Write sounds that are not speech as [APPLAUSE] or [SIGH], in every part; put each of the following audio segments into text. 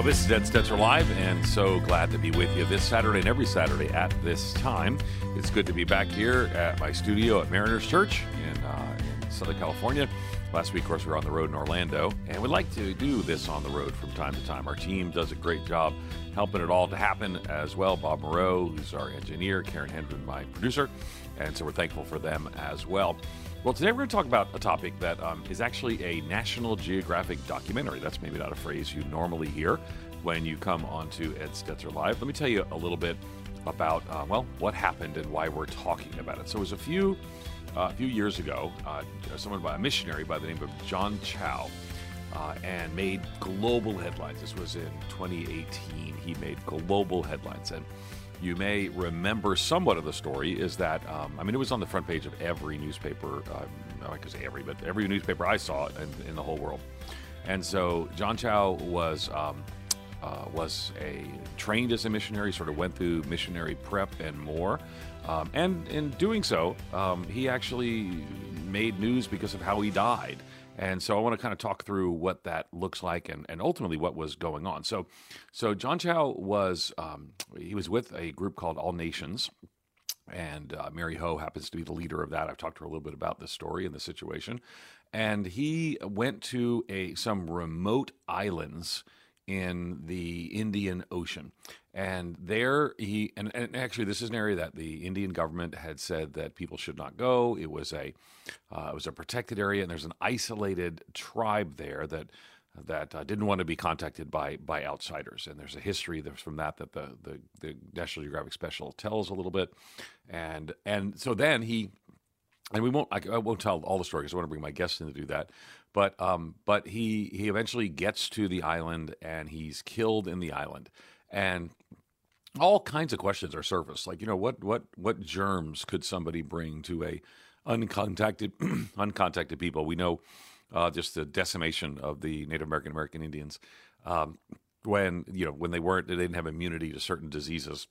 Well, this is Ed Stetzer Live, and so glad to be with you this Saturday and every Saturday at this time. It's good to be back here at my studio at Mariners Church in, uh, in Southern California. Last week, of course, we were on the road in Orlando, and we'd like to do this on the road from time to time. Our team does a great job helping it all to happen as well. Bob Moreau, who's our engineer, Karen Hendren, my producer, and so we're thankful for them as well. Well, today we're going to talk about a topic that um, is actually a National Geographic documentary. That's maybe not a phrase you normally hear when you come onto Ed Stetzer Live. Let me tell you a little bit about, uh, well, what happened and why we're talking about it. So it was a few, uh, a few years ago, uh, someone by a missionary by the name of John Chau Uh, and made global headlines. This was in 2018. He made global headlines. And you may remember somewhat of the story is that, um, I mean, it was on the front page of every newspaper, uh, I could say every, but every newspaper I saw in, in the whole world. And so John Chau was. Um, uh, was a trained as a missionary, sort of went through missionary prep and more. Um, and in doing so, um, he actually made news because of how he died. And so I want to kind of talk through what that looks like and, and ultimately what was going on. So, so John Chau was um, he was with a group called All Nations, and uh, Mary Ho happens to be the leader of that. I've talked to her a little bit about this story and the situation, and he went to a some remote islands in the Indian Ocean. And there he, and, and, actually, this is an area that the Indian government had said that people should not go. It was a, uh, it was a protected area, and there's an isolated tribe there that that uh, didn't want to be contacted by by outsiders. And there's a history from that that the, the the National Geographic Special tells a little bit, and and so then he and we won't I, won't tell all the story because I want to bring my guests in to do that. But um, but he he eventually gets to the island and he's killed in the island, and all kinds of questions are surfaced. Like you know what what what germs could somebody bring to a uncontacted [CLEARS THROAT] uncontacted people? We know uh, just the decimation of the Native American American Indians. Um, when you know when they weren't they didn't have immunity to certain diseases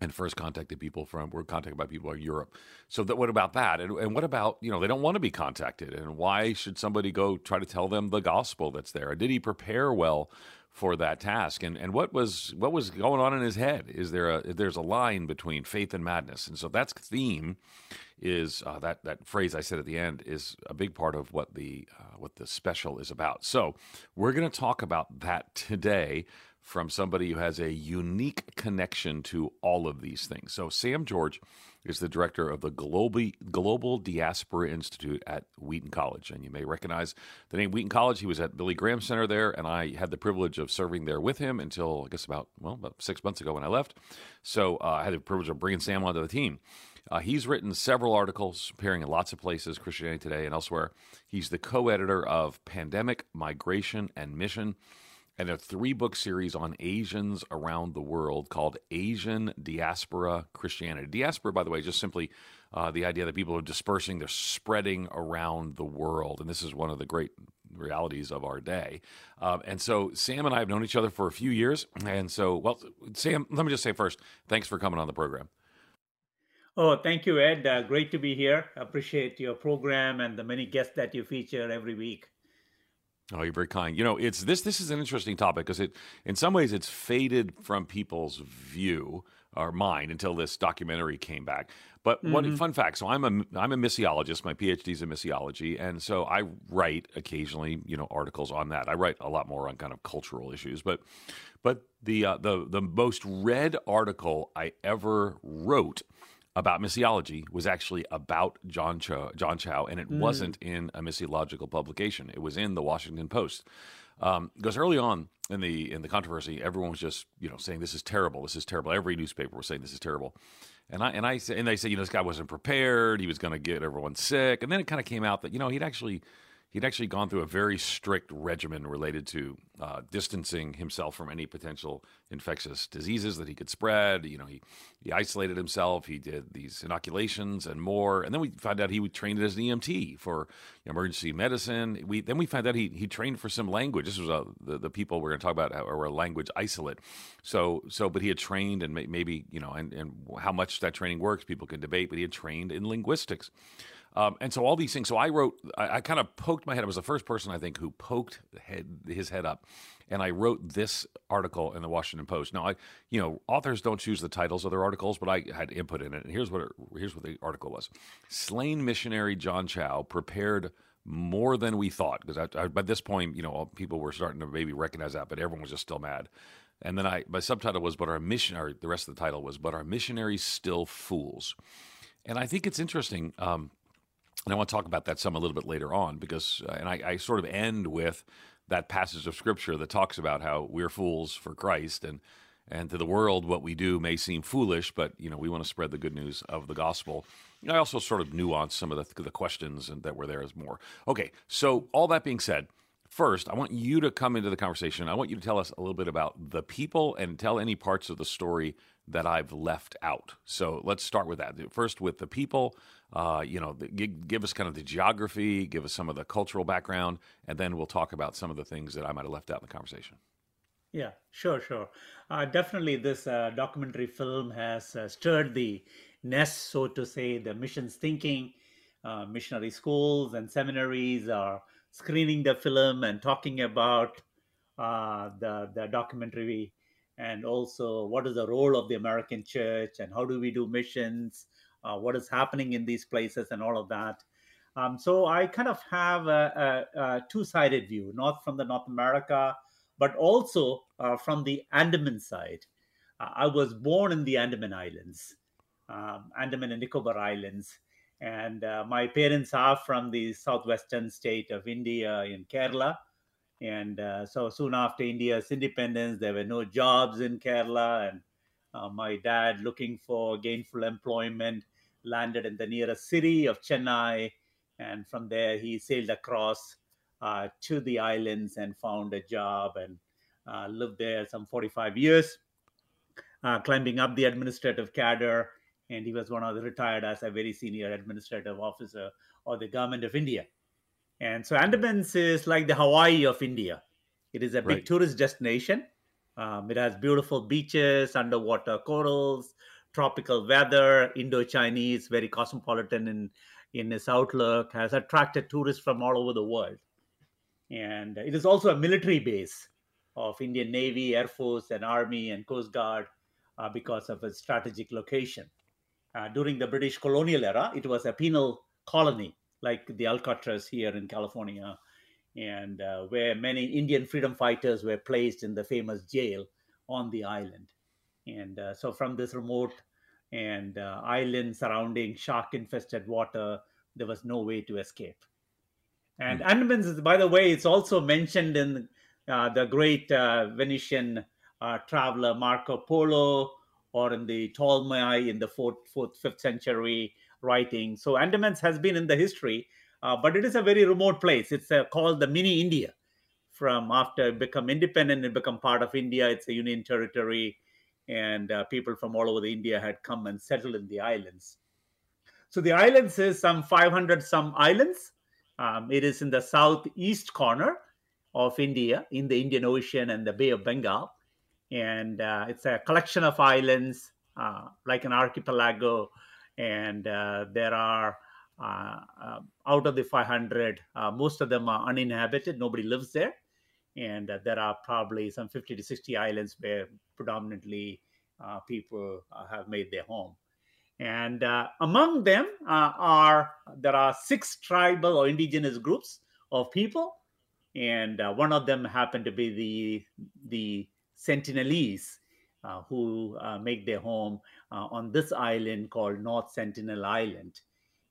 and first contacted people from were contacted by people in Europe. So that what about that? And, and what about you know they don't want to be contacted, and why should somebody go try to tell them the gospel that's there? Did he prepare well for that task? And and what was what was going on in his head? Is there a there's a line between faith and madness? And so that's theme. Is uh, that that phrase I said at the end is a big part of what the uh, what the special is about. So we're going to talk about that today from somebody who has a unique connection to all of these things. So, Sam George is the director of the Global, Global Diaspora Institute at Wheaton College. And you may recognize the name Wheaton College. He was at Billy Graham Center there, and I had the privilege of serving there with him until, I guess, about, well, about six months ago when I left. So, uh, I had the privilege of bringing Sam onto the team. Uh, he's written several articles appearing in lots of places, Christianity Today and elsewhere. He's the co editor of Pandemic, Migration, and Mission and a three book series on Asians around the world called Asian Diaspora Christianity. Diaspora, by the way, just simply uh, the idea that people are dispersing, they're spreading around the world. And this is one of the great realities of our day. Um, and so Sam and I have known each other for a few years. And so, well, Sam, let me just say first, thanks for coming on the program. Oh, thank you, Ed. Uh, great to be here. Appreciate your program and the many guests that you feature every week. Oh, you're very kind. You know, it's this. This is an interesting topic because it, in some ways, it's faded from people's view or mind until this documentary came back. But mm-hmm. one fun fact: so I'm a I'm a missiologist. My PhD is in missiology, and so I write occasionally, you know, articles on that. I write a lot more on kind of cultural issues, but but the uh, the the most read article I ever wrote about missiology was actually about John Chau, John Chau and it mm. wasn't in a missiological publication. It was in the Washington Post. Um, because early on in the in the controversy, everyone was just you know saying this is terrible, this is terrible. Every newspaper was saying this is terrible, and I and I and they say you know this guy wasn't prepared, he was going to get everyone sick, and then it kind of came out that you know he'd actually he'd actually gone through a very strict regimen related to uh, distancing himself from any potential infectious diseases that he could spread. You know, he, he isolated himself. He did these inoculations and more. And then we found out he trained as an EMT for emergency medicine. We then we found out he he trained for some language. This was a, the the people we're going to talk about are a language isolate. So so, but he had trained and maybe you know and and how much that training works, people can debate. But he had trained in linguistics. Um, and so all these things. So I wrote. I, I kind of poked my head. I was the first person I think who poked head, his head up, and I wrote this article in the Washington Post. Now, I, you know, authors don't choose the titles of their articles, but I had input in it. And here's what it, here's what the article was: Slain missionary John Chau prepared more than we thought because by this point, you know, people were starting to maybe recognize that, but everyone was just still mad. And then I, my subtitle was, "But our mission," or the rest of the title was, "But our missionaries still fools." And I think it's interesting. Um, and I want to talk about that some a little bit later on because, uh, and I, I, sort of end with that passage of scripture that talks about how we're fools for Christ and and to the world what we do may seem foolish, but you know we want to spread the good news of the gospel. I also sort of nuance some of the, the questions and that were there as more. Okay, so all that being said, first I want you to come into the conversation. I want you to tell us a little bit about the people and tell any parts of the story that I've left out. So let's start with that. First, with the people, uh, you know, give, give, us kind of the geography, give us some of the cultural background, and then we'll talk about some of the things that I might have left out in the conversation. Yeah, sure, sure. Uh, definitely, this uh, documentary film has uh, stirred the nest, so to say, the missions thinking. Uh, missionary schools and seminaries are screening the film and talking about uh, the the documentary and also what is the role of the American church and how do we do missions, uh, what is happening in these places, and all of that. Um, so I kind of have a, a, a two-sided view, not from the North America, but also uh, from the Andaman side. Uh, I was born in the Andaman Islands, um, Andaman and Nicobar Islands, and uh, my parents are from the southwestern state of India in Kerala and uh, so soon after India's independence, there were no jobs in Kerala. And uh, my dad, looking for gainful employment, landed in the nearest city of Chennai. And from there, he sailed across uh, to the islands and found a job and uh, lived there some 45 years, uh, climbing up the administrative cadre. And he was one of the retired as a very senior administrative officer of the government of India. And so Andamans is like the Hawaii of India. It is a big right. tourist destination. Um, it has beautiful beaches, underwater corals, tropical weather, Indo-Chinese, very cosmopolitan in, in its outlook, has attracted tourists from all over the world. And it is also a military base of Indian Navy, Air Force, and Army and Coast Guard uh, because of its strategic location. Uh, during the British colonial era, it was a penal colony like the Alcatraz here in California, and uh, where many Indian freedom fighters were placed in the famous jail on the island. And uh, so, from this remote and uh, island surrounding shark infested water, there was no way to escape. And mm. Andamans, by the way, it's also mentioned in uh, the great uh, Venetian uh, traveler Marco Polo or in the Ptolemy in the fourth, fourth, fifth century writing. So Andamans has been in the history, uh, but it is a very remote place. It's uh, called the mini India. From after it become independent and become part of India, it's a union territory, and uh, people from all over the India had come and settled in the islands. So the islands is some 500 some islands. Um, it is in the southeast corner of India, in the Indian Ocean and the Bay of Bengal, and uh, it's a collection of islands, uh, like an archipelago. And uh, there are uh, uh, out of the 500 most of them are uninhabited. Nobody lives there. And there are probably some 50 to 60 islands where predominantly people have made their home. And uh, among them uh, are there are six tribal or indigenous groups of people. And uh, one of them happened to be the the sentinelese uh, who uh, make their home uh, on this island called North Sentinel Island.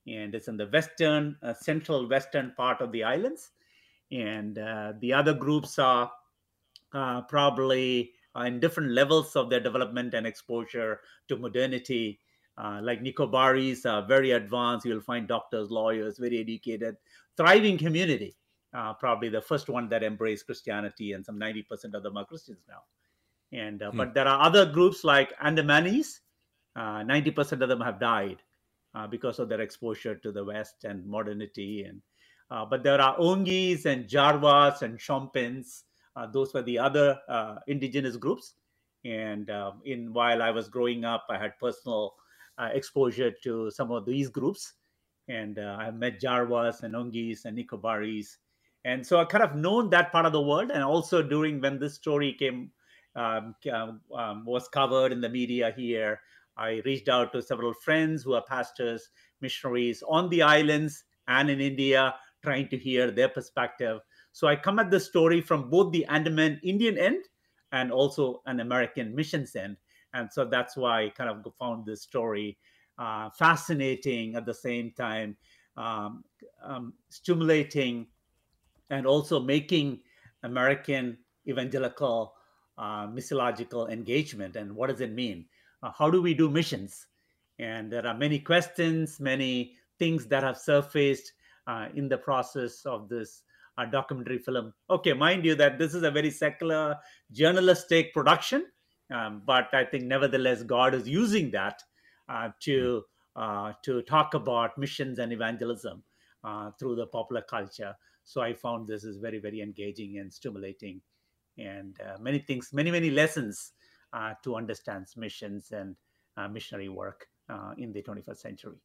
And it's in the western, central western part of the islands. And the other groups are probably in different levels of their development and exposure to modernity. Uh, like Nicobaris are very advanced. You'll find doctors, lawyers, very educated, thriving community. Uh, probably the first one that embraced Christianity, and some 90% of them are Christians now. And uh, hmm. but there are other groups like Andamanese. Uh, ninety percent of them have died uh, because of their exposure to the West and modernity. And uh, but there are Ongis and Jarwas and Shompens. Uh, those were the other uh, indigenous groups. And in while I was growing up, I had personal exposure to some of these groups. and uh, I've met Jarwas and Ongis and Nicobaris. And so I kind of known that part of the world. And also during when this story came, um, um, was covered in the media here, I reached out to several friends who are pastors, missionaries on the islands and in India, trying to hear their perspective. So I come at the story from both the Andaman Indian end and also an American missions end. And so that's why I kind of found this story uh, fascinating at the same time, um, um, stimulating, and also making American evangelical uh, missiological engagement. And what does it mean? Uh, how do we do missions? And there are many questions, many things that have surfaced uh, in the process of this uh, documentary film. Okay, mind you that this is a very secular journalistic production, um, but I think nevertheless God is using that uh, to uh, to talk about missions and evangelism uh, through the popular culture. So I found this is very very engaging and stimulating, and uh, many things, many many lessons uh, to understand missions and missionary work in the 21st century.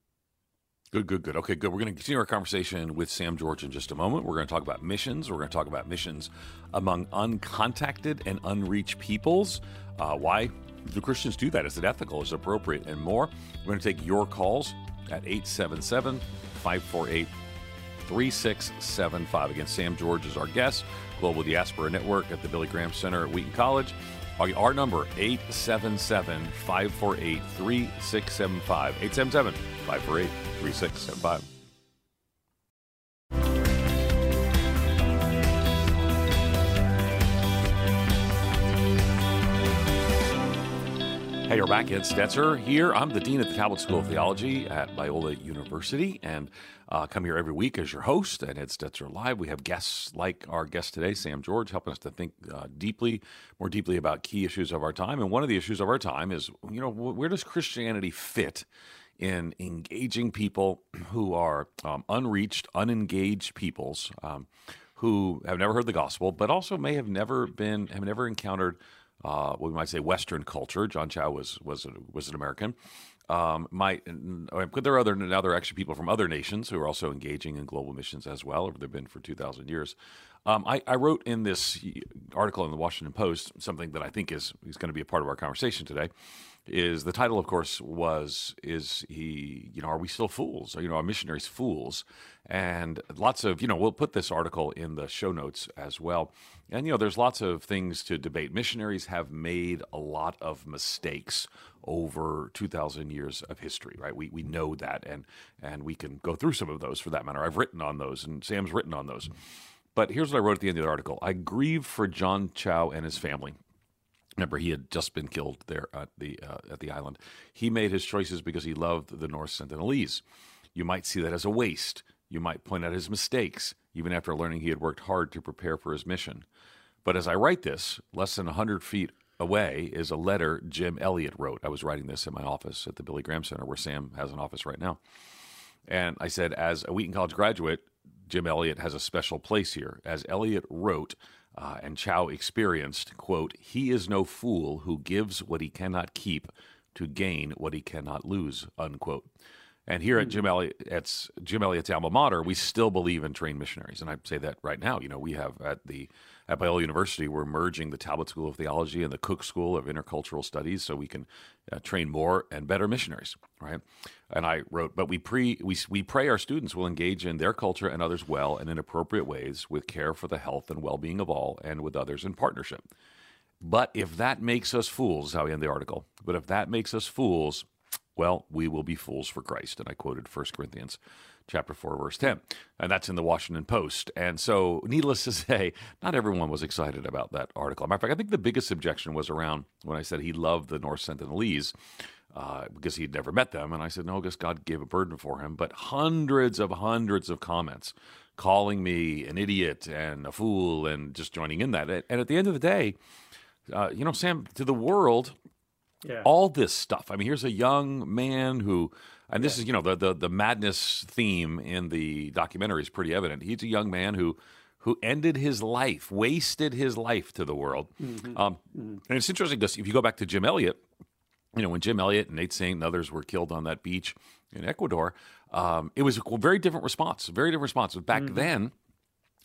Good, good, good. Okay, good. We're going to continue our conversation with Sam George in just a moment. We're going to talk about missions. We're going to talk about missions among uncontacted and unreached peoples. Uh, why do Christians do that? Is it ethical? Is it appropriate? And more. We're going to take your calls at 877 548 3675. Again, Sam George is our guest, Global Diaspora Network at the Billy Graham Center at Wheaton College. Our number, 877 548 3675. 877 548 3675. Hey, you're back. Ed Stetzer here. I'm the Dean at the Talbot School of Theology at Biola University and uh, come here every week as your host at Ed Stetzer Live. We have guests like our guest today, Sam George, helping us to think uh, deeply, more deeply about key issues of our time. And one of the issues of our time is, you know, where does Christianity fit in engaging people who are um, unreached, unengaged peoples um, who have never heard the gospel, but also may have never been, have never encountered – uh, we might say Western culture. John Chau was was was an American. Um, but there are other now there are actually people from other nations who are also engaging in global missions as well. Or they've been for two thousand years. Um, I, I, wrote in this article in the Washington Post something that I think is is going to be a part of our conversation today. Is the title, of course, was is he? You know, are we still fools? Or, you know, are missionaries fools? And lots of you know, we'll put this article in the show notes as well. And, you know, there's lots of things to debate. Missionaries have made a lot of mistakes over 2,000 years of history, right? We, we know that, and, and we can go through some of those for that matter. I've written on those, and Sam's written on those. But here's what I wrote at the end of the article I grieve for John Chau and his family. Remember, he had just been killed there at the uh, at the island. He made his choices because he loved the North Sentinelese. You might see that as a waste. You might point out his mistakes, even after learning he had worked hard to prepare for his mission. But as I write this, less than 100 feet away is a letter Jim Elliot wrote. I was writing this in my office at the Billy Graham Center, where Sam has an office right now. And I said, as a Wheaton College graduate, Jim Elliot has a special place here. As Elliot wrote, uh, and Chau experienced, quote, he is no fool who gives what he cannot keep to gain what he cannot lose, unquote. And here at Jim Elliot's Jim Elliot's alma mater, we still believe in trained missionaries, and I say that right now. You know, we have at the at Biola University, we're merging the Talbot School of Theology and the Cook School of Intercultural Studies, so we can uh, train more and better missionaries, right? And I wrote, but we pre we we pray our students will engage in their culture and others well and in appropriate ways, with care for the health and well being of all, and with others in partnership. But if that makes us fools, how we end the article. But if that makes us fools, well, we will be fools for Christ. And I quoted 1 Corinthians chapter 4, verse 10. And that's in the Washington Post. And so, needless to [LAUGHS] say, not everyone was excited about that article. matter of fact, I think the biggest objection was around when I said he loved the North Sentinelese. Uh, because he'd never met them. And I said, no, guess God gave a burden for him. But hundreds of hundreds of comments calling me an idiot and a fool and just joining in that. And at the end of the day, uh, you know, Sam, to the world, yeah. All this stuff. I mean, here's a young man who, and this yeah. is, you know, the, the the madness theme in the documentary is pretty evident. He's a young man who who ended his life, wasted his life to the world. Mm-hmm. Um, mm-hmm. And it's interesting because if you go back to Jim Elliot, you know, when Jim Elliot and Nate Saint and others were killed on that beach in Ecuador, um, it was a very different response. Very different response. Back mm-hmm. then,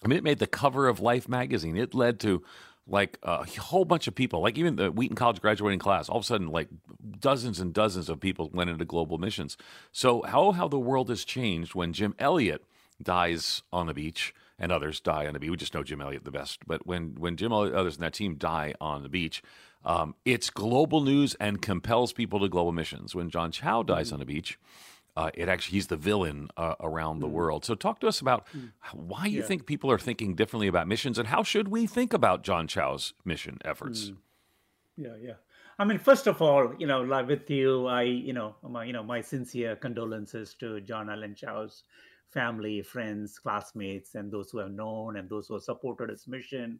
I mean, it made the cover of Life magazine. It led to like a whole bunch of people, like even the Wheaton College graduating class. All of a sudden, like dozens and dozens of people went into global missions. So, how how the world has changed when Jim Elliot dies on the beach and others die on the beach. We just know Jim Elliot the best, but when when Jim Elliot, others in that team die on the beach, um, it's global news and compels people to global missions. When John Chau dies mm-hmm. on the beach, uh, it actually he's the villain uh, around the mm. world. So talk to us about mm. why you yeah. think people are thinking differently about missions, and how should we think about John Chau's mission efforts? Mm. Yeah, yeah. I mean, first of all, you know, like with you, I, you know, my, you know, my sincere condolences to John Allen Chau's family, friends, classmates, and those who have known and those who have supported his mission,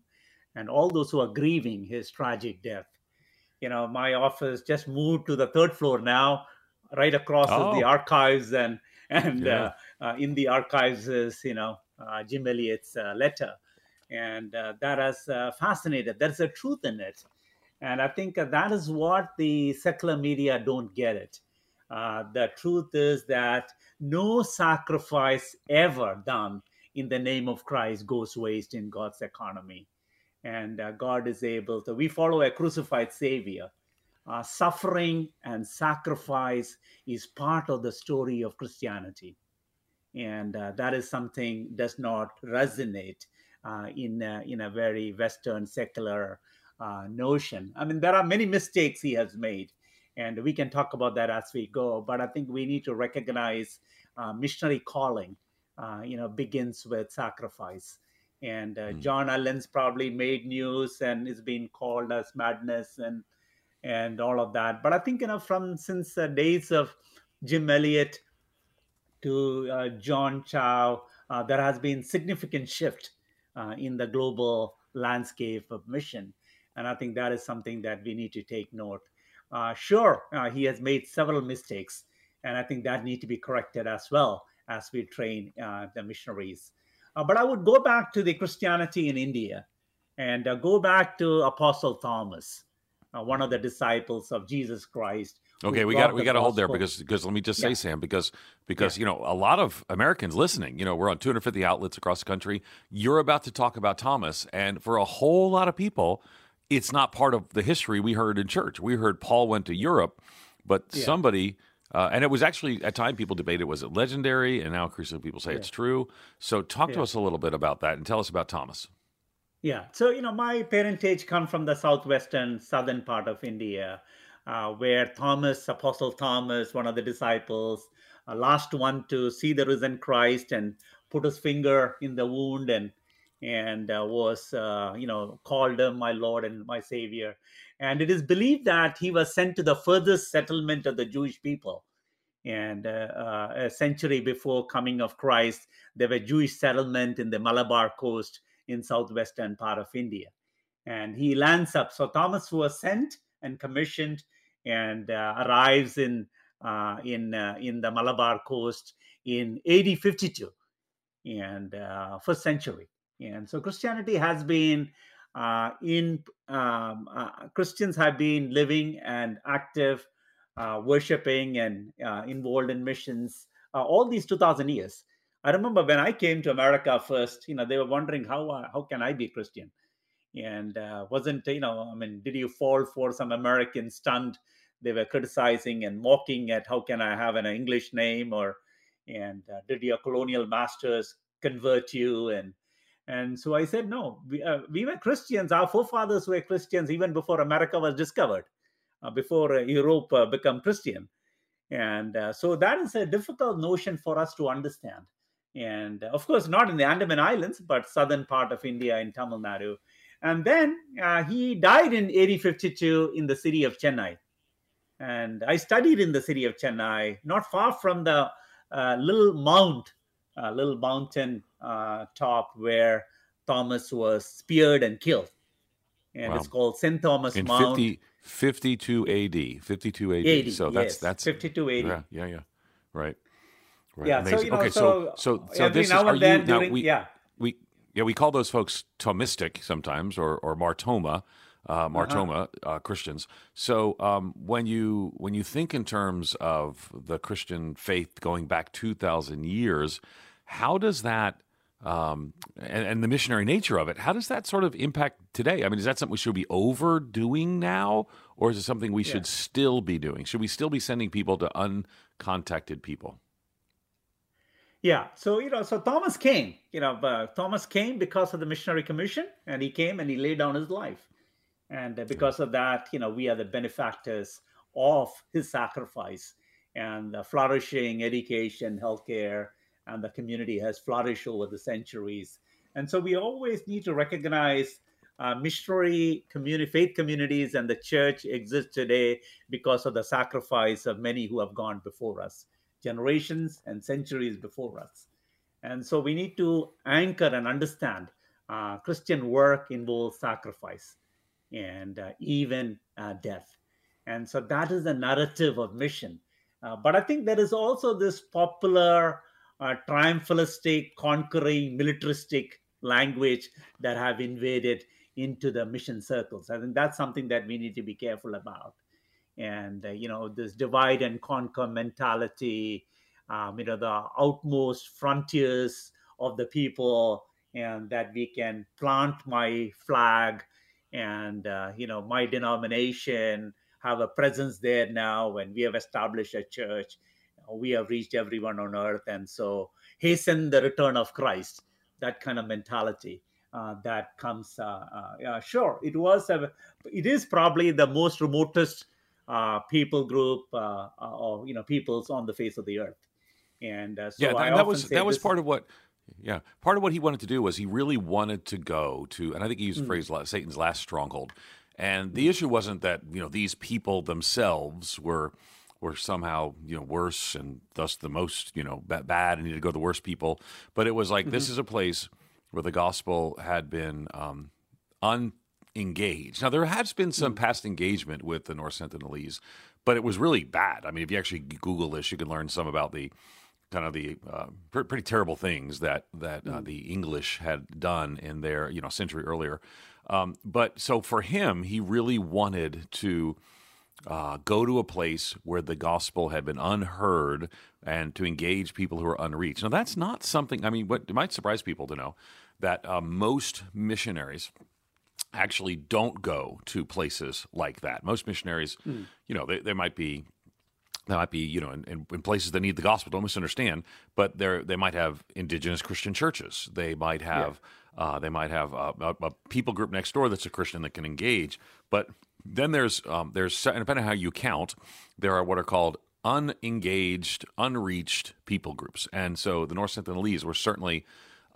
and all those who are grieving his tragic death. You know, my office just moved to the third floor now right across oh. the archives and and yeah. uh, uh, in the archives is you know uh, Jim Elliot's uh, letter, and uh, that has uh, fascinated. There's a truth in it, and I think that is what the secular media don't get it. the truth is that no sacrifice ever done in the name of Christ goes waste in God's economy, and God is able to. We follow a crucified Savior uh, suffering and sacrifice is part of the story of Christianity. And uh, that is something does not resonate uh, in, a, in a very Western secular uh, notion. I mean, there are many mistakes he has made, and we can talk about that as we go. But I think we need to recognize uh, missionary calling, uh, you know, begins with sacrifice. And mm. John Allen's probably made news and is being called as madness and and all of that. But I think you know from since the days of Jim Elliot to uh, John Chau, uh, there has been significant shift uh, in the global landscape of mission, and I think that is something that we need to take note. Uh, sure, uh, he has made several mistakes, and I think that need to be corrected as well as we train uh, the missionaries. but I would go back to the Christianity in India and go back to Apostle Thomas uh, one of the disciples of Jesus Christ. Okay, we got we got to hold there because because let me just say, yeah. Sam, because because yeah. you know a lot of Americans listening, you know, we're on 250 outlets across the country. You're about to talk about Thomas, and for a whole lot of people, it's not part of the history we heard in church. We heard Paul went to Europe, but yeah. somebody. Uh, and it was actually at time people debated was it legendary, and now increasingly people say it's true. So talk to us a little bit about that and tell us about Thomas. Yeah. So, you know, my parentage come from the southwestern, southern part of India, uh, where Thomas, Apostle Thomas, one of the disciples, uh, last one to see the risen Christ and put his finger in the wound and and uh, was, uh, you know, called him my Lord and my Savior. And it is believed that he was sent to the furthest settlement of the Jewish people. And uh, uh, a century before coming of Christ, there were Jewish settlement in the Malabar coast in southwestern part of India. And he lands up. So Thomas was sent and commissioned and uh, arrives in uh, in uh, in the Malabar coast in AD 52 and uh, first century. And so Christianity has been uh, in um, uh, Christians have been living and active, worshiping and involved in missions all these 2,000 years. I remember when I came to America first, you know, they were wondering how uh, how can I be Christian, and uh, wasn't you know, I mean, did you fall for some American stunt? They were criticizing and mocking at how can I have an English name? Or, and uh, did your colonial masters convert you? And and so I said no, we uh, we were Christians. Our forefathers were Christians even before America was discovered, uh, before Europe became Christian, and so that is a difficult notion for us to understand and of course not in the Andaman Islands, but southern part of India in Tamil Nadu. And then uh, he died in 1852 in the city of Chennai. And I studied in the city of Chennai, not far from the uh, little mount, uh, little mountain uh, top where Thomas was speared and killed. And wow. it's called St. Thomas in Mount. 50, 52 AD. 52 AD. 80, so that's yes, that's 52 AD. Yeah, yeah, yeah. Right. Right. Yeah. Amazing. So you know, okay. So so so, so this is are you during, now we yeah we yeah we call those folks Thomistic sometimes or or Mar Thoma. uh, Mar Thoma uh, Christians. So um, when you when you think in terms of the Christian faith going back two thousand years, how does that um, and, and, the missionary nature of it, how does that sort of impact today? I mean, is that something we should be overdoing now, or is it something we yeah. should still be doing? Should we still be sending people to uncontacted people? Yeah, so you know, so Thomas came. You know, uh, Thomas came because of the missionary commission, and he came and he laid down his life, and uh, because of that, you know, we are the benefactors of his sacrifice and the flourishing education, healthcare, and the community has flourished over the centuries. And so we always need to recognize uh, missionary community, faith communities, and the church exist today because of the sacrifice of many who have gone before us, generations and centuries before us. And so we need to anchor and understand uh, Christian work involves sacrifice and uh, even uh, death. And so that is the narrative of mission. Uh, but I think there is also this popular uh, triumphalistic, conquering, militaristic language that have invaded into the mission circles. I think that's something that we need to be careful about. And, uh, you know, this divide and conquer mentality, um, you know, the outmost frontiers of the people, and that we can plant my flag and, uh, you know, my denomination have a presence there now when we have established a church. We have reached everyone on earth and so hasten the return of christ. That kind of mentality uh, that comes uh, uh, yeah, sure it was a, it is probably the most remotest uh, people group uh, uh, or you know peoples on the face of the earth and so yeah that, that was that was part of what yeah part of what he wanted to do was he really wanted to go to and i think he used the mm. phrase satan's last stronghold and the mm. issue wasn't that you know these people themselves were were somehow you know worse and thus the most you know bad and needed to go to the worst people. But it was like mm-hmm. this is a place where the gospel had been um, unengaged. Now there has been some mm-hmm. past engagement with the North Sentinelese, but it was really bad. I mean, if you actually Google this, you can learn some about the kind of the uh, pretty terrible things that that uh, mm-hmm. the English had done in their you know century earlier. Um, but so for him, he really wanted to uh, go to a place where the gospel had been unheard and to engage people who are unreached. Now, that's not something, I mean, what it might surprise people to know that uh, most missionaries actually don't go to places like that. Most missionaries, mm. you know, they, they might be they might be, you know, in, in, places that need the gospel. Don't misunderstand, but they they might have indigenous Christian churches. They might have yeah. uh, they might have a, a, a, people group next door that's a Christian that can engage. But then there's um, there's depending on how you count, there are what are called unengaged, unreached people groups, and so the North Sentinelese were certainly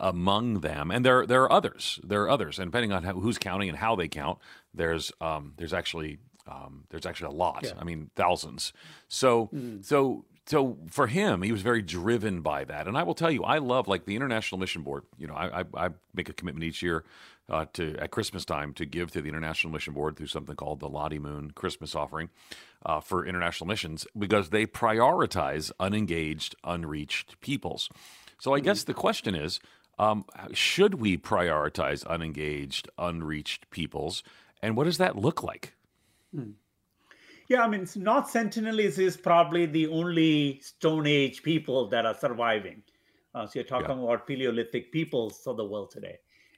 among them, and there there are others. There are others, and depending on how, who's counting and how they count, there's um, there's actually um, there's actually a lot. Yeah. I mean, thousands. So mm. so so for him, he was very driven by that. And I will tell you, I love like the International Mission Board. You know, I, I, I make a commitment each year uh, to at Christmas time to give to the International Mission Board through something called the Lottie Moon Christmas Offering uh, for international missions because they prioritize unengaged, unreached peoples. So I mm-hmm. guess the question is. Um, should we prioritize unengaged, unreached peoples? And what does that look like? Hmm. Yeah, I mean, North Sentinelese is probably the only Stone Age people that are surviving. Uh, so you're talking yeah. about Paleolithic peoples of the world today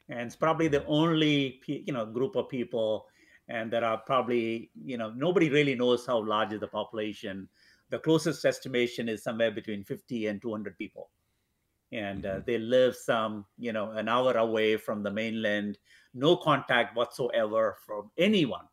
and it's probably the only you know group of people and there are probably you know nobody really knows how large is the population the closest estimation is somewhere between 50 and 200 people and uh, mm-hmm. they live some you know an hour away from the mainland no contact whatsoever from anyone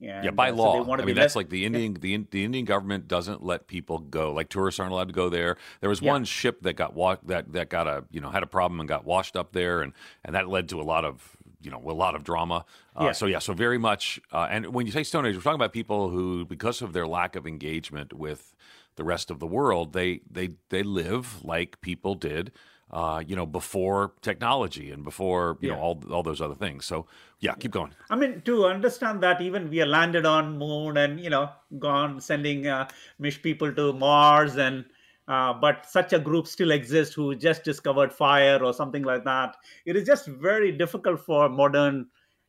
and, yeah, by uh, law. So I mean, that's like the Indian the, the Indian government doesn't let people go. Like tourists aren't allowed to go there. There was yeah. one ship that got wa- that that got a you know had a problem and got washed up there, and and that led to a lot of you know a lot of drama. Uh, yeah. So yeah, so very much. Uh, and when you say Stone Age, we're talking about people who, because of their lack of engagement with the rest of the world, they they they live like people did uh, you know, before technology and before you yeah. know all all those other things. So yeah, keep going. I mean, to understand that, even we are landed on moon and you know gone sending uh, Mish people to Mars and. Uh, but such a group still exists who just discovered fire or something like that. It is just very difficult for modern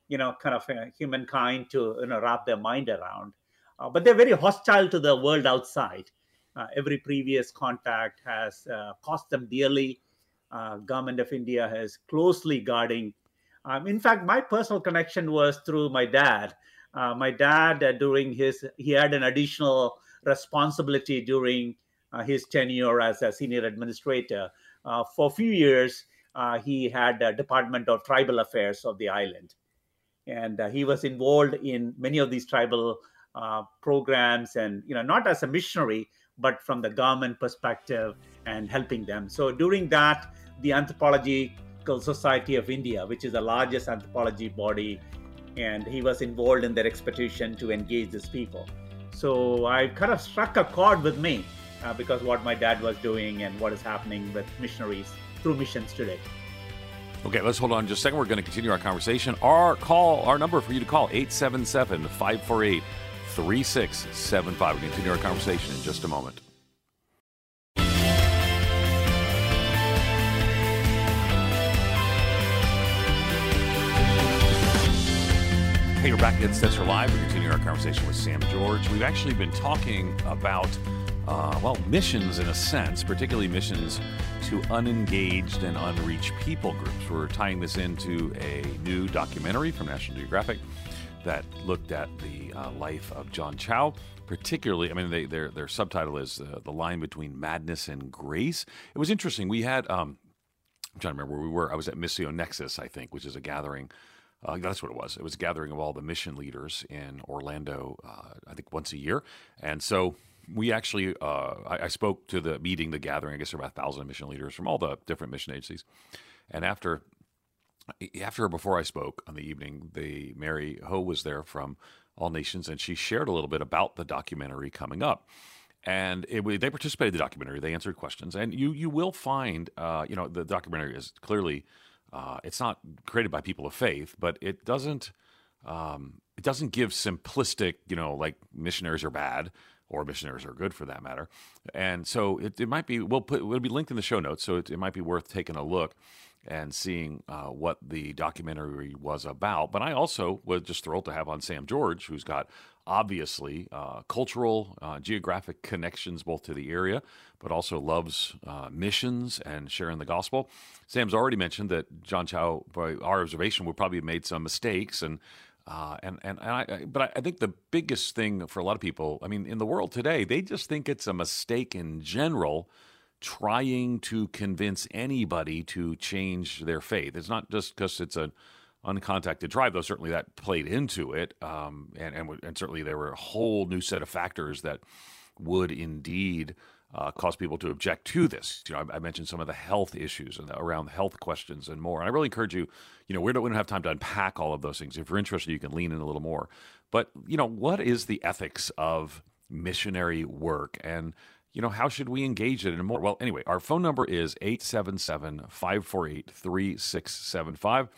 you know, kind of uh, humankind to you know wrap their mind around. Uh, but they're very hostile to the world outside. Uh, every previous contact has uh, cost them dearly. Uh, government of India is closely guarding. Um, in fact, my personal connection was through my dad. Uh, my dad, during his, he had an additional responsibility during his tenure as a senior administrator. for a few years, he had a Department of Tribal Affairs of the island and uh, he was involved in many of these tribal uh, programs and you know not as a missionary but from the government perspective and helping them so during that the anthropological society of india which is the largest anthropology body and he was involved in their expedition to engage these people so i kind of struck a chord with me uh, because what my dad was doing and what is happening with missionaries through missions today Okay, let's hold on just a second. We're going to continue our conversation. Our call, our number for you to call, 877 548 3675. We'll continue our conversation in just a moment. Hey, we're back Ed Stetzer Live. We're continuing our conversation with Sam George. We've actually been talking about uh, well, missions in a sense, particularly missions to unengaged and unreached people groups. We're tying this into a new documentary from National Geographic that looked at the uh, life of John Chau. Particularly, I mean, they, their their subtitle is uh, "The Line Between Madness and Grace." It was interesting. We had, um, I'm trying to remember where we were. I was at Missio Nexus, I think, which is a gathering. Uh, that's what it was. It was a gathering of all the mission leaders in Orlando, uh, I think once a year. And so we actually, uh, I, I, spoke to the meeting, the gathering. I guess there were about a thousand mission leaders from all the different mission agencies. And after, after or before I spoke on the evening, the Mary Ho was there from All Nations, and she shared a little bit about the documentary coming up. And it, they participated in the documentary. They answered questions, and you you will find, uh, you know, the documentary is clearly, uh, it's not created by people of faith, but it doesn't. Um, it doesn't give simplistic, you know, like missionaries are bad or missionaries are good for that matter. And so it, it might be we'll put it'll be linked in the show notes, so it, it might be worth taking a look and seeing uh, what the documentary was about. But I also was just thrilled to have on Sam George, who's got obviously uh, cultural, uh, geographic connections both to the area, but also loves uh, missions and sharing the gospel. Sam's already mentioned that John Chau, by our observation, would probably have made some mistakes and uh, and and, and I, but I think the biggest thing for a lot of people, I mean, in the world today, they just think it's a mistake in general trying to convince anybody to change their faith. It's not just because it's an uncontacted tribe, though certainly that played into it, um, and, and and certainly there were a whole new set of factors that would indeed uh, cause people to object to this. You know, I, I, mentioned some of the health issues and around health questions and more. And I really encourage you. You know, we don't, we don't have time to unpack all of those things. If you're interested, you can lean in a little more. But you know, what is the ethics of missionary work and you know, how should we engage it in more? Well, anyway, our phone number is 877 548 3675.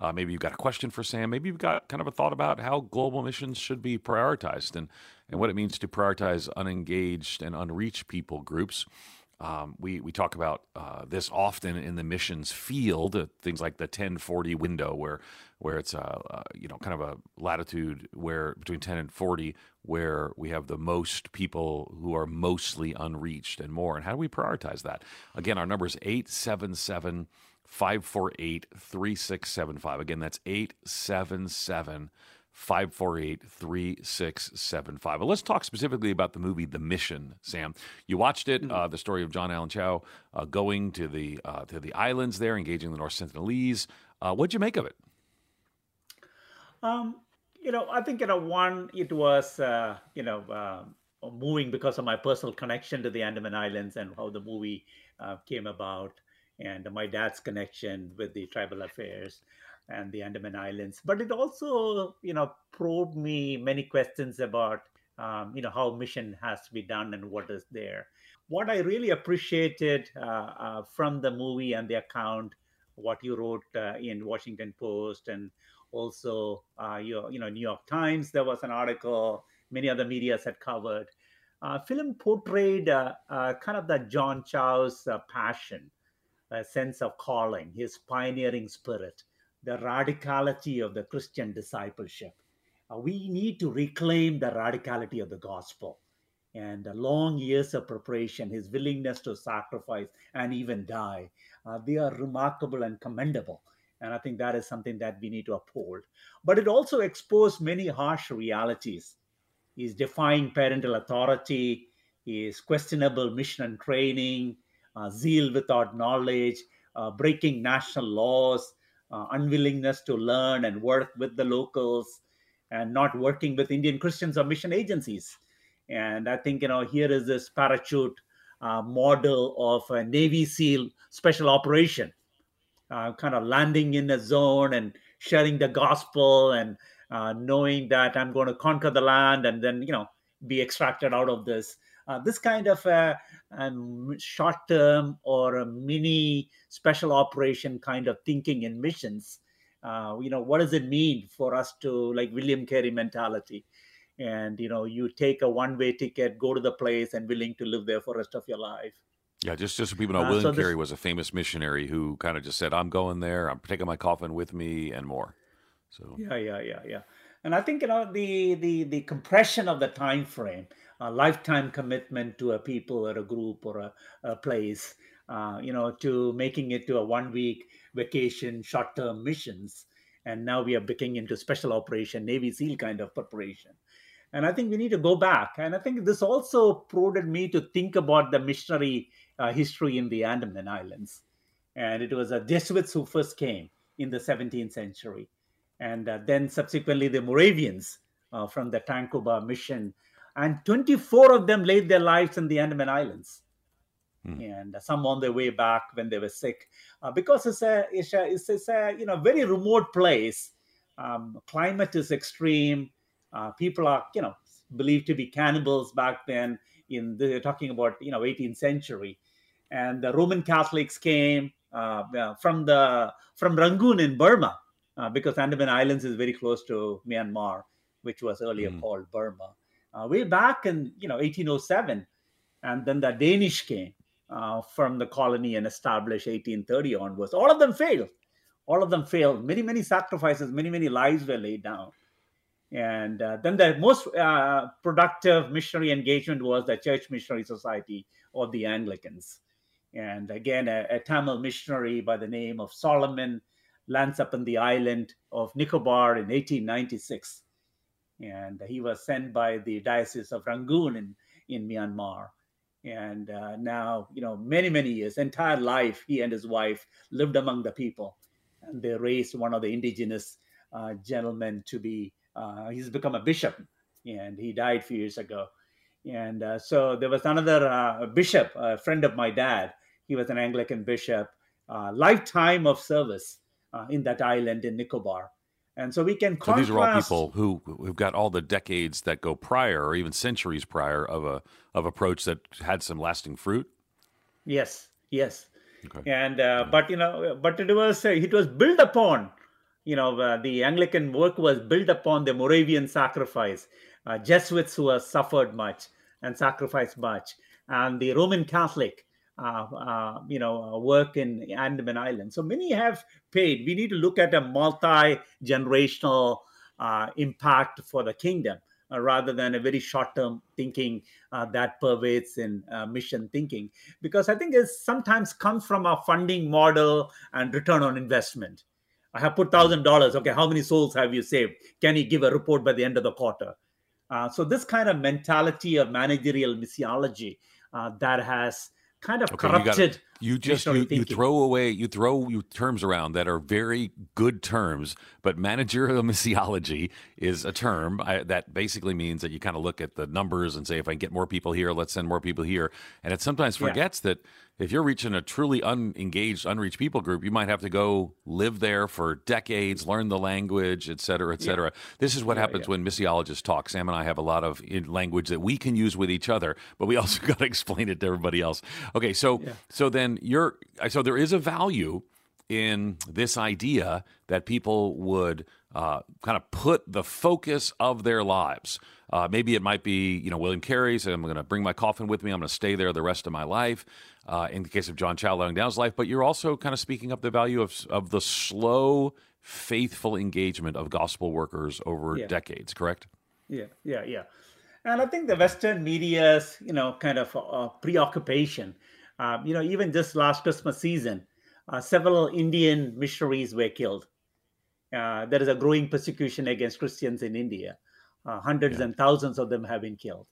Uh, maybe you've got a question for Sam. Maybe you've got kind of a thought about how global missions should be prioritized and, and what it means to prioritize unengaged and unreached people groups. Um, we, we talk about uh, this often in the missions field, uh, things like the 1040 window, where where it's a, uh, you know kind of a latitude where between 10 and 40, where we have the most people who are mostly unreached and more. And how do we prioritize that? Again, our number is 877 548 3675. Again, that's 877 548 3675. But let's talk specifically about the movie The Mission, Sam. You watched it, mm-hmm. uh, the story of John Allen Chau uh, going to the, uh, to the islands there, engaging the North Sentinelese. Uh, what'd you make of it? Um, you know, I think, you know, one, it was, uh, you know, uh, moving because of my personal connection to the Andaman Islands and how the movie came about and my dad's connection with the tribal affairs and the Andaman Islands. But it also, you know, probed me many questions about, um, you know, how mission has to be done and what is there. What I really appreciated uh, uh, from the movie and the account, what you wrote uh, in Washington Post and also uh, your, you know, New York Times, there was an article many other medias had covered. Uh, film portrayed uh, kind of the John Chau's passion, a sense of calling, his pioneering spirit the radicality of the Christian discipleship. Uh, we need to reclaim the radicality of the gospel and the long years of preparation, his willingness to sacrifice and even die. Uh, they are remarkable and commendable. And I think that is something that we need to uphold. But it also exposed many harsh realities. He's defying parental authority, his questionable mission and training, uh, zeal without knowledge, uh, breaking national laws, uh, unwillingness to learn and work with the locals, and not working with Indian Christians or mission agencies. And I think, you know, here is this parachute uh, model of a Navy SEAL special operation, uh, kind of landing in a zone and sharing the gospel and uh, knowing that I'm going to conquer the land and then, you know, be extracted out of this. Uh, this kind of a, a short term or a mini special operation kind of thinking in missions. Uh, you know, what does it mean for us to like William Carey mentality? and you know you take a one way ticket go to the place and willing to live there for the rest of your life yeah just just so people know uh, william so this, carey was a famous missionary who kind of just said i'm going there i'm taking my coffin with me and more. So yeah yeah yeah yeah. And i think you know the the the compression of the time frame a lifetime commitment to a people or a group or a, a place uh, you know to making it to a one week vacation short term missions and now we are beginning into special operation navy seal kind of preparation. And I think we need to go back. And I think this also prodded me to think about the missionary history in the Andaman Islands. And it was the Jesuits who first came in the 17th century. And uh, then subsequently the Moravians uh, from the Tacoma mission. And 24 of them laid their lives in the Andaman Islands. Hmm. And some on their way back when they were sick, uh, because it's a, it's a, it's a you know very remote place. Um, climate is extreme uh, people are, you know, believed to be cannibals back then. In the, talking about, you know, 18th century, and the Roman Catholics came uh, from the from Rangoon in Burma, uh, because Andaman Islands is very close to Myanmar, which was earlier mm. called Burma. Uh, way back in you know 1807, and then the Danish came uh, from the colony and established 1830 onwards. All of them failed. All of them failed. Many many sacrifices, many many lives were laid down. And uh, then the most uh, productive missionary engagement was the Church Missionary Society or the Anglicans. And again, a, a, Tamil missionary by the name of Solomon lands up in the island of Nicobar in 1896. And he was sent by the Diocese of Rangoon in, in Myanmar. And uh, now, you know, many, many years, entire life, he and his wife lived among the people. And they raised one of the indigenous uh, gentlemen to be uh, he's become a bishop, and he died a few years ago. And uh, so there was another uh, bishop, a friend of my dad. He was an Anglican bishop, uh, lifetime of service uh, in that island in Nicobar. And so we can. So these are all people who who've got all the decades that go prior, or even centuries prior, of a of approach that had some lasting fruit. Yes, yes. Okay. And uh, but you know, but it was it was built upon you know, uh, the Anglican work was built upon the Moravian sacrifice, uh, Jesuits who have suffered much and sacrificed much, and the Roman Catholic, uh, uh you know, uh, work in Andaman Island. So many have paid. We need to look at a multi generational uh, impact for the kingdom. rather than a very short-term thinking that pervades in mission thinking, because I think it sometimes comes from a funding model and return on investment I have put thousand dollars. Okay, how many souls have you saved? Can you give a report by the end of the quarter? Uh, so this kind of mentality of managerial missiology uh, that has kind of okay, corrupted. You, just you, you, throw away you throw you terms around that are very good terms, but managerial [LAUGHS] missiology is a term I, that basically means that you kind of look at the numbers and say, if I get more people here, let's send more people here, and it sometimes forgets yeah. that if you're reaching a truly unengaged, unreached people group, you might have to go live there for decades, learn the language, et cetera, et cetera. Yeah. This is what yeah, happens yeah. when missiologists talk. Sam and I have a lot of language that we can use with each other, but we [LAUGHS] also got to explain it to everybody else. Okay, so so then you're so there is a value in this idea that people would uh, kind of put the focus of their lives. Uh, maybe it might be, you know, William Carey's, said, I'm going to bring my coffin with me. I'm going to stay there the rest of my life uh, in the case of John Chau laying Down's life, but you're also kind of speaking up the value of, of the slow faithful engagement of gospel workers over Yeah. decades, correct? Yeah, yeah, yeah. And I think the Western media's, you know, kind of uh, preoccupation, um, you know, even this last Christmas season, uh, several Indian missionaries were killed. Uh, there is a growing persecution against Christians in India. Uh, hundreds Yeah. and thousands of them have been killed.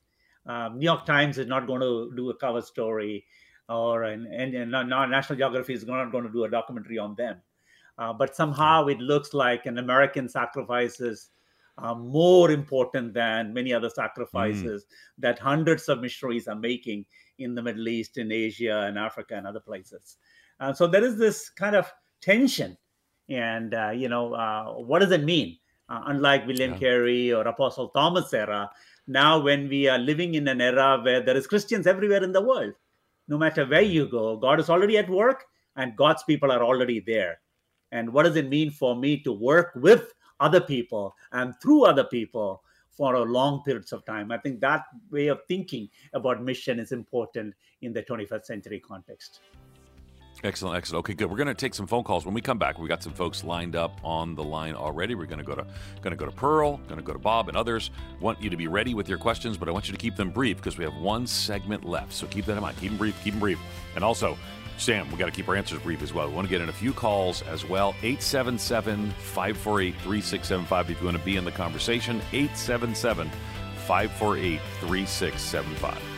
Um, New York Times is not going to do a cover story, or an, and, and National Geography is not going to do a documentary on them. Uh, but somehow it looks like an American sacrifices are more important than many other sacrifices that hundreds of missionaries are making in the Middle East, in Asia, and Africa, and other places. Uh, so there is this kind of tension, and uh, you know, uh, what does it mean? Uh, unlike William Yeah. Carey or Apostle Thomas era, now when we are living in an era where there is Christians everywhere in the world, no matter where you go, God is already at work, and God's people are already there. And what does it mean for me to work with other people and through other people for a long periods of time? I think that way of thinking about mission is important in the 21st century context. Excellent, excellent. Okay, good. We're going to take some phone calls when we come back. We got some folks lined up on the line already. We're going to go to going to go to Pearl, going to go to Bob and others. Want you to be ready with your questions, but I want you to keep them brief because we have one segment left. So keep that in mind. Keep them brief. Keep them brief. And also, Sam, we got to keep our answers brief as well. We want to get in a few calls as well. 877 548 3675 if you want to be in the conversation. 877 548 3675.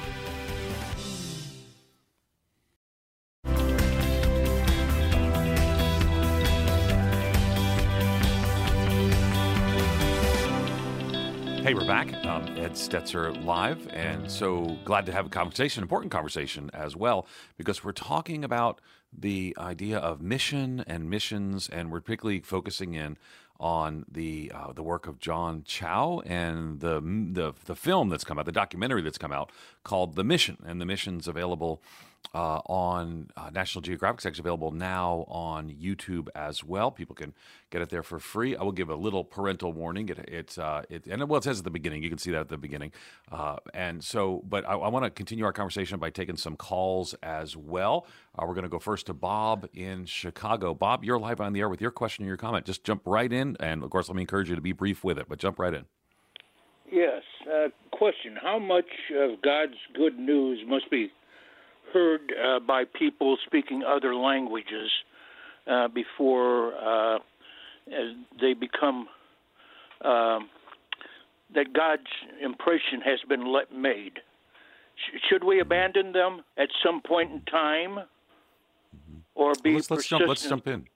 Hey, we're back. Um, Ed Stetzer live, and so glad to have a conversation, important conversation as well, because we're talking about the idea of mission and missions, and we're particularly focusing in on the uh, the work of John Chau and the, the the film that's come out, the documentary that's come out called The Mission, and the mission's available uh, on uh, National Geographic. It's actually available now on YouTube as well. People can get it there for free. I will give a little parental warning. It, it's uh, it, and well, it says at the beginning. You can see that at the beginning. Uh, and so, but I, I want to continue our conversation by taking some calls as well. Uh, we're going to go first to Bob in Chicago. Bob, you're live on the air with your question or your comment. Just jump right in, and of course, let me encourage you to be brief with it, but jump right in. Yes. Uh, question How much of God's good news must be heard uh, by people speaking other languages uh, before uh, they become. Um, that God's impression has been let made. Sh- should we abandon them at some point in time, or be let's, let's jump. Let's jump in.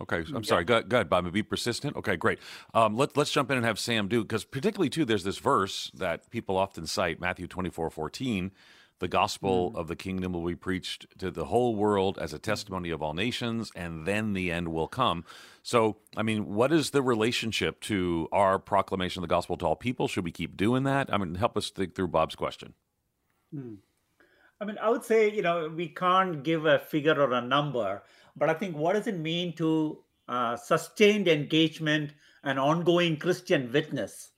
Okay, I'm sorry. Go, go ahead, Bob. Be persistent. Okay, great. Um, let, let's jump in and have Sam do because particularly too, there's this verse that people often cite, Matthew 24, 14. The gospel of the kingdom will be preached to the whole world as a testimony of all nations, and then the end will come. So, I mean, what is the relationship to our proclamation of the gospel to all people? Should we keep doing that? I mean, help us think through Bob's question. I mean, I would say, you know, we can't give a figure or a number, but I think what does it mean to uh, sustained engagement and ongoing Christian witness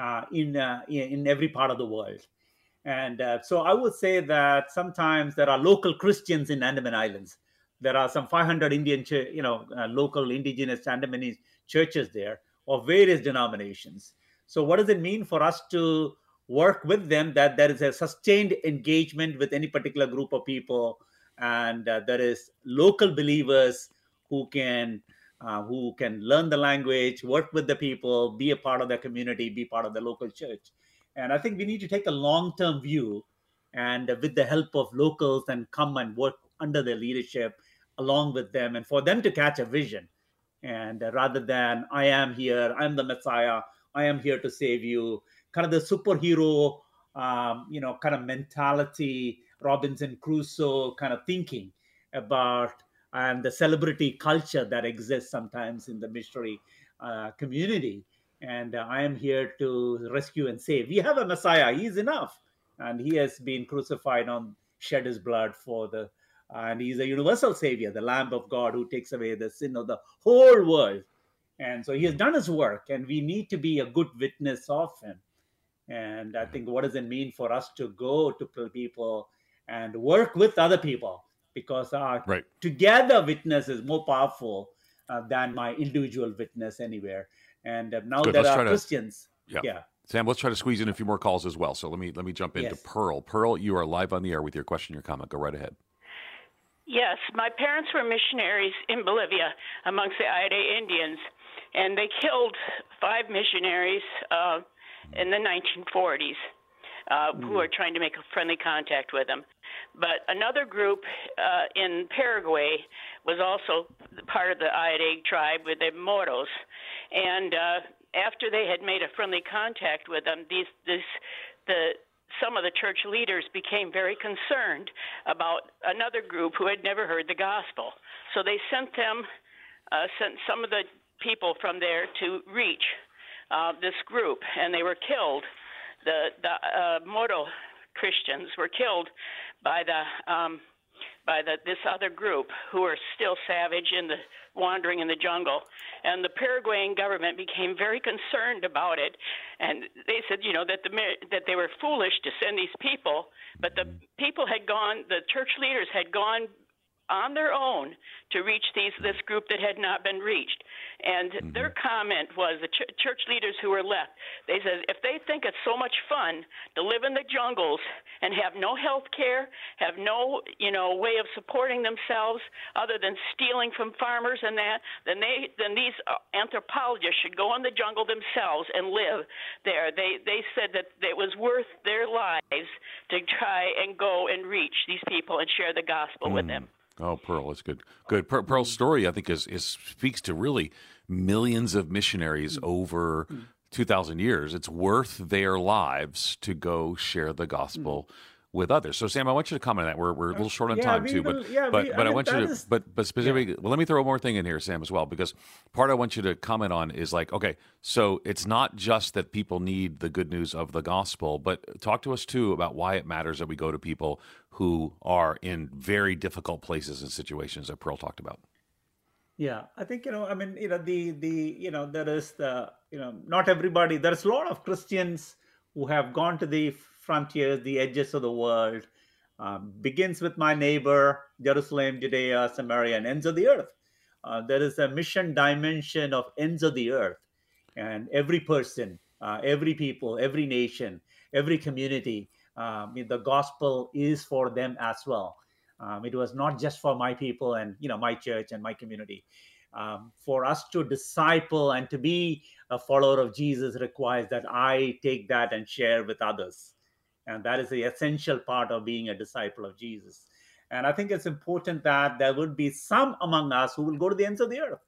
uh, in, uh, in in every part of the world? And uh, so I would say that sometimes there are local Christians in Andaman Islands. There are some 500 Indian, you know, uh, local indigenous Andamanese churches there of various denominations. So what does it mean for us to work with them that there is a sustained engagement with any particular group of people and uh, there is local believers who can uh, who can learn the language work with the people be a part of the community be part of the local church and i think we need to take a long term view and with the help of locals and come and work under their leadership along with them and for them to catch a vision. And rather than i am here i'm the messiah i am here to save you kind of the superhero um, you know kind of mentality robinson crusoe kind of thinking about and the celebrity culture that exists sometimes in the missionary uh, community and uh, i am here to rescue and save. We have a messiah. He's enough. And he has been crucified on shed his blood for the and he's a universal savior the lamb of god who takes away the sin of the whole world. And so he has done his work and we need to be a good witness of him. And i think what does it mean for us to go to people and work with other people? Because our Right. together witness is more powerful uh, than my individual witness anywhere. And uh, now Good. there let's are Christians. To, yeah. yeah. Sam, let's try to squeeze in a few more calls as well. So let me let me jump into yes. Pearl. Pearl, you are live on the air with your question, your comment. Go right ahead. Yes, my parents were missionaries in Bolivia amongst the Ayoré Indians, and they killed five missionaries uh, in the 1940s uh, mm. who were trying to make a friendly contact with them. But another group uh, in Paraguay was also part of the Ayoré tribe with the Moros, and uh, after they had made a friendly contact with them, these this the some of the church leaders became very concerned about another group who had never heard the gospel. So they sent them, uh, sent some of the people from there to reach uh, this group, and they were killed. The the uh, Christians were killed by the um, by the, this other group who are still savage in the wandering in the jungle. And the Paraguayan government became very concerned about it, and they said, you know, that the that they were foolish to send these people, but the people had gone, the church leaders had gone on their own to reach these this group that had not been reached. And mm-hmm. their comment was the ch- church leaders who were left. They said if they think it's so much fun to live in the jungles and have no health care, have no you know way of supporting themselves other than stealing from farmers and that, then they then these uh, anthropologists should go in the jungle themselves and live there. They they said that it was worth their lives to try and go and reach these people and share the gospel mm. with them. Oh, Pearl, that's good. Good. Per- Pearl's story, I think, is, is speaks to really millions of missionaries mm. over mm. 2,000 years. It's worth their lives to go share the gospel mm with others. So, Sam, I want you to comment on that. We're, we're a little short on yeah, time too, but yeah, but, we, but I, mean, I want you to is, but but specifically, yeah. well, let me throw one more thing in here, Sam, as well, because part I want you to comment on is like, okay, so it's not just that people need the good news of the gospel, but talk to us too about why it matters that we go to people who are in very difficult places and situations that Pearl talked about. Yeah, I think you know. I mean, you know, the the you know there is the you know not everybody. There's a lot of Christians who have gone to the frontiers, the edges of the world. Um, begins with my neighbor, Jerusalem, Judea, Samaria, and ends of the earth. Uh, there is a mission dimension of ends of the earth. And every person, uh, every people, every nation, every community, um, the gospel is for them as well. Um, it was not just for my people and you know my church and my community. Um, for us to disciple and to be a follower of Jesus requires that I take that and share with others. And that is the essential part of being a disciple of Jesus. And I think it's important that there would be some among us who will go to the ends of the earth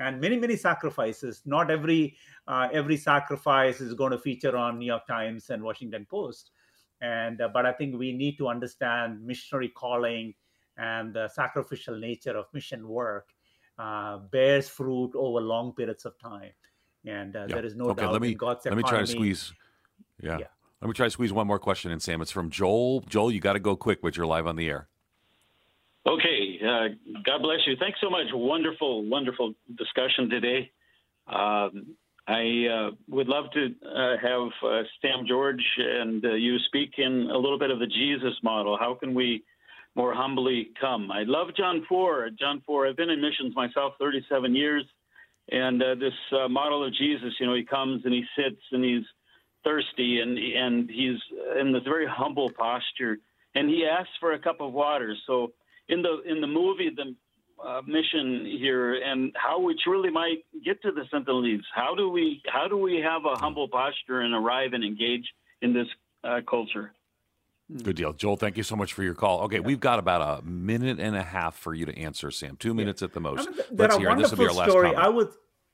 and many many sacrifices not every uh, every sacrifice is going to feature on new york times and washington post and uh, but i think we need to understand missionary calling and the sacrificial nature of mission work uh, bears fruit over long periods of time and uh, yeah. there is no okay, doubt let me, god's let economy. me try to squeeze yeah. yeah let me try to squeeze one more question in, Sam. It's from Joel. Joel, you got to go quick, but you're live on the air. Okay. Uh, God bless you. Thanks so much. Wonderful, wonderful discussion today. Um, I uh, would love to uh, have uh, Sam George and uh, you speak in a little bit of the Jesus model. How can we more humbly come? I love John 4. John 4, I've been in missions myself 37 years. And uh, this model of Jesus, you know, he comes and he sits and he's thirsty and and he's in this very humble posture and he asks for a cup of water so in the in the movie the uh, mission here and how we truly might get to the Sentinelese. How do we how do we have a humble posture and arrive and engage in this uh, culture? Good deal, Joel. Thank you so much for your call. Okay, yeah. we've got about a minute and a half for you to answer, Sam. Two minutes yeah. at the most. I mean, Let's hear. This will be our last story. Comment. I would,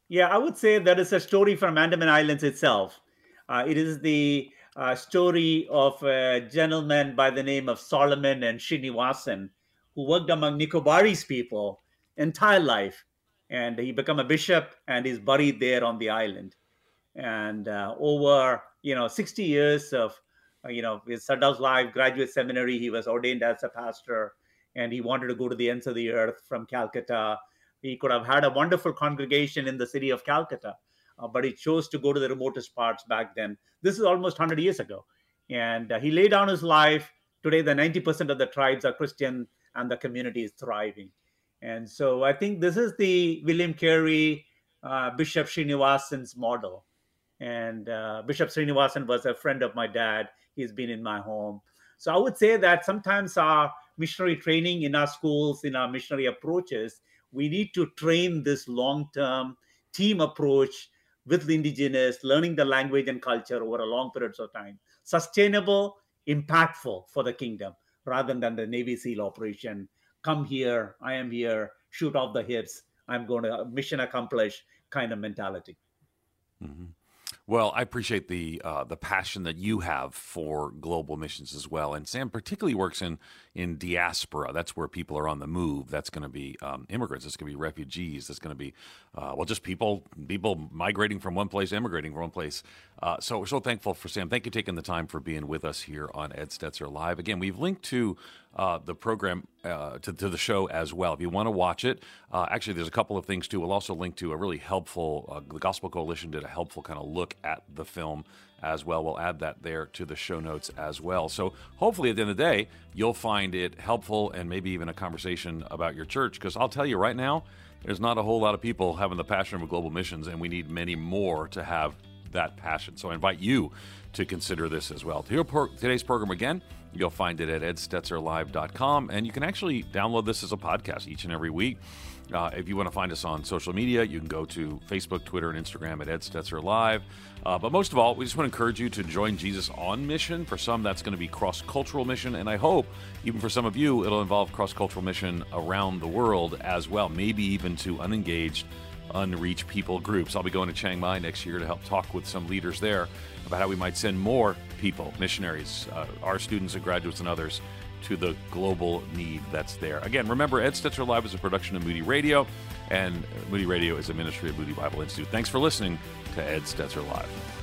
yeah, I would say that is a story from Andaman Islands itself. Uh, it is the uh, story of a gentleman by the name of Solomon and Srinivasan, who worked among Nicobarese people entire life, and he became a bishop and is buried there on the island. And uh, over you know 60 years of you know his adult life, graduate seminary, he was ordained as a pastor, and he wanted to go to the ends of the earth from Calcutta. He could have had a wonderful congregation in the city of Calcutta, uh, but he chose to go to the remotest parts back then. This is almost 100 years ago. And uh, he laid down his life. Today, the 90% of the tribes are Christian and the community is thriving. And so I think this is the William Carey, uh, Bishop Srinivasan's model. And uh, Bishop Srinivasan was a friend of my dad. He's been in my home. So I would say that sometimes our missionary training in our schools, in our missionary approaches, we need to train this long term team approach with the indigenous, learning the language and culture over a long periods of time. Sustainable, impactful for the kingdom rather than the Navy SEAL operation. Come here, I am here, shoot off the hips, I'm going to mission accomplish kind of mentality. Mm-hmm. Well, I appreciate the uh, the passion that you have for global missions as well. And Sam particularly works in in diaspora. That's where people are on the move. That's going to be um, immigrants. That's going to be refugees. That's going to be uh, well, just people people migrating from one place, immigrating from one place. Uh, so we're so thankful for Sam. Thank you for taking the time for being with us here on Ed Stetzer Live. Again, we've linked to uh, the program uh, to, to, the show as well. If you want to watch it, uh, actually, there's a couple of things too. We'll also link to a really helpful. Uh, the Gospel Coalition did a helpful kind of look at the film as well. We'll add that there to the show notes as well. So hopefully, at the end of the day, you'll find it helpful and maybe even a conversation about your church. Because I'll tell you right now, there's not a whole lot of people having the passion for global missions, and we need many more to have that passion. So I invite you to consider this as well. To today's program again, you'll find it at edstetzerlive.com, and you can actually download this as a podcast each and every week. Uh, if you want to find us on social media, you can go to Facebook, Twitter, and Instagram at Ed Stetzer Live. Uh, but most of all, we just want to encourage you to join Jesus on mission. For some, that's going to be cross cultural mission. And I hope, even for some of you, it'll involve cross cultural mission around the world as well, maybe even to unengaged, unreached people groups. I'll be going to Chiang Mai next year to help talk with some leaders there about how we might send more people, missionaries, uh, our students and graduates and others to the global need that's there. Again, remember, Ed Stetzer Live is a production of Moody Radio, and Moody Radio is a ministry of Moody Bible Institute. Thanks for listening to Ed Stetzer Live.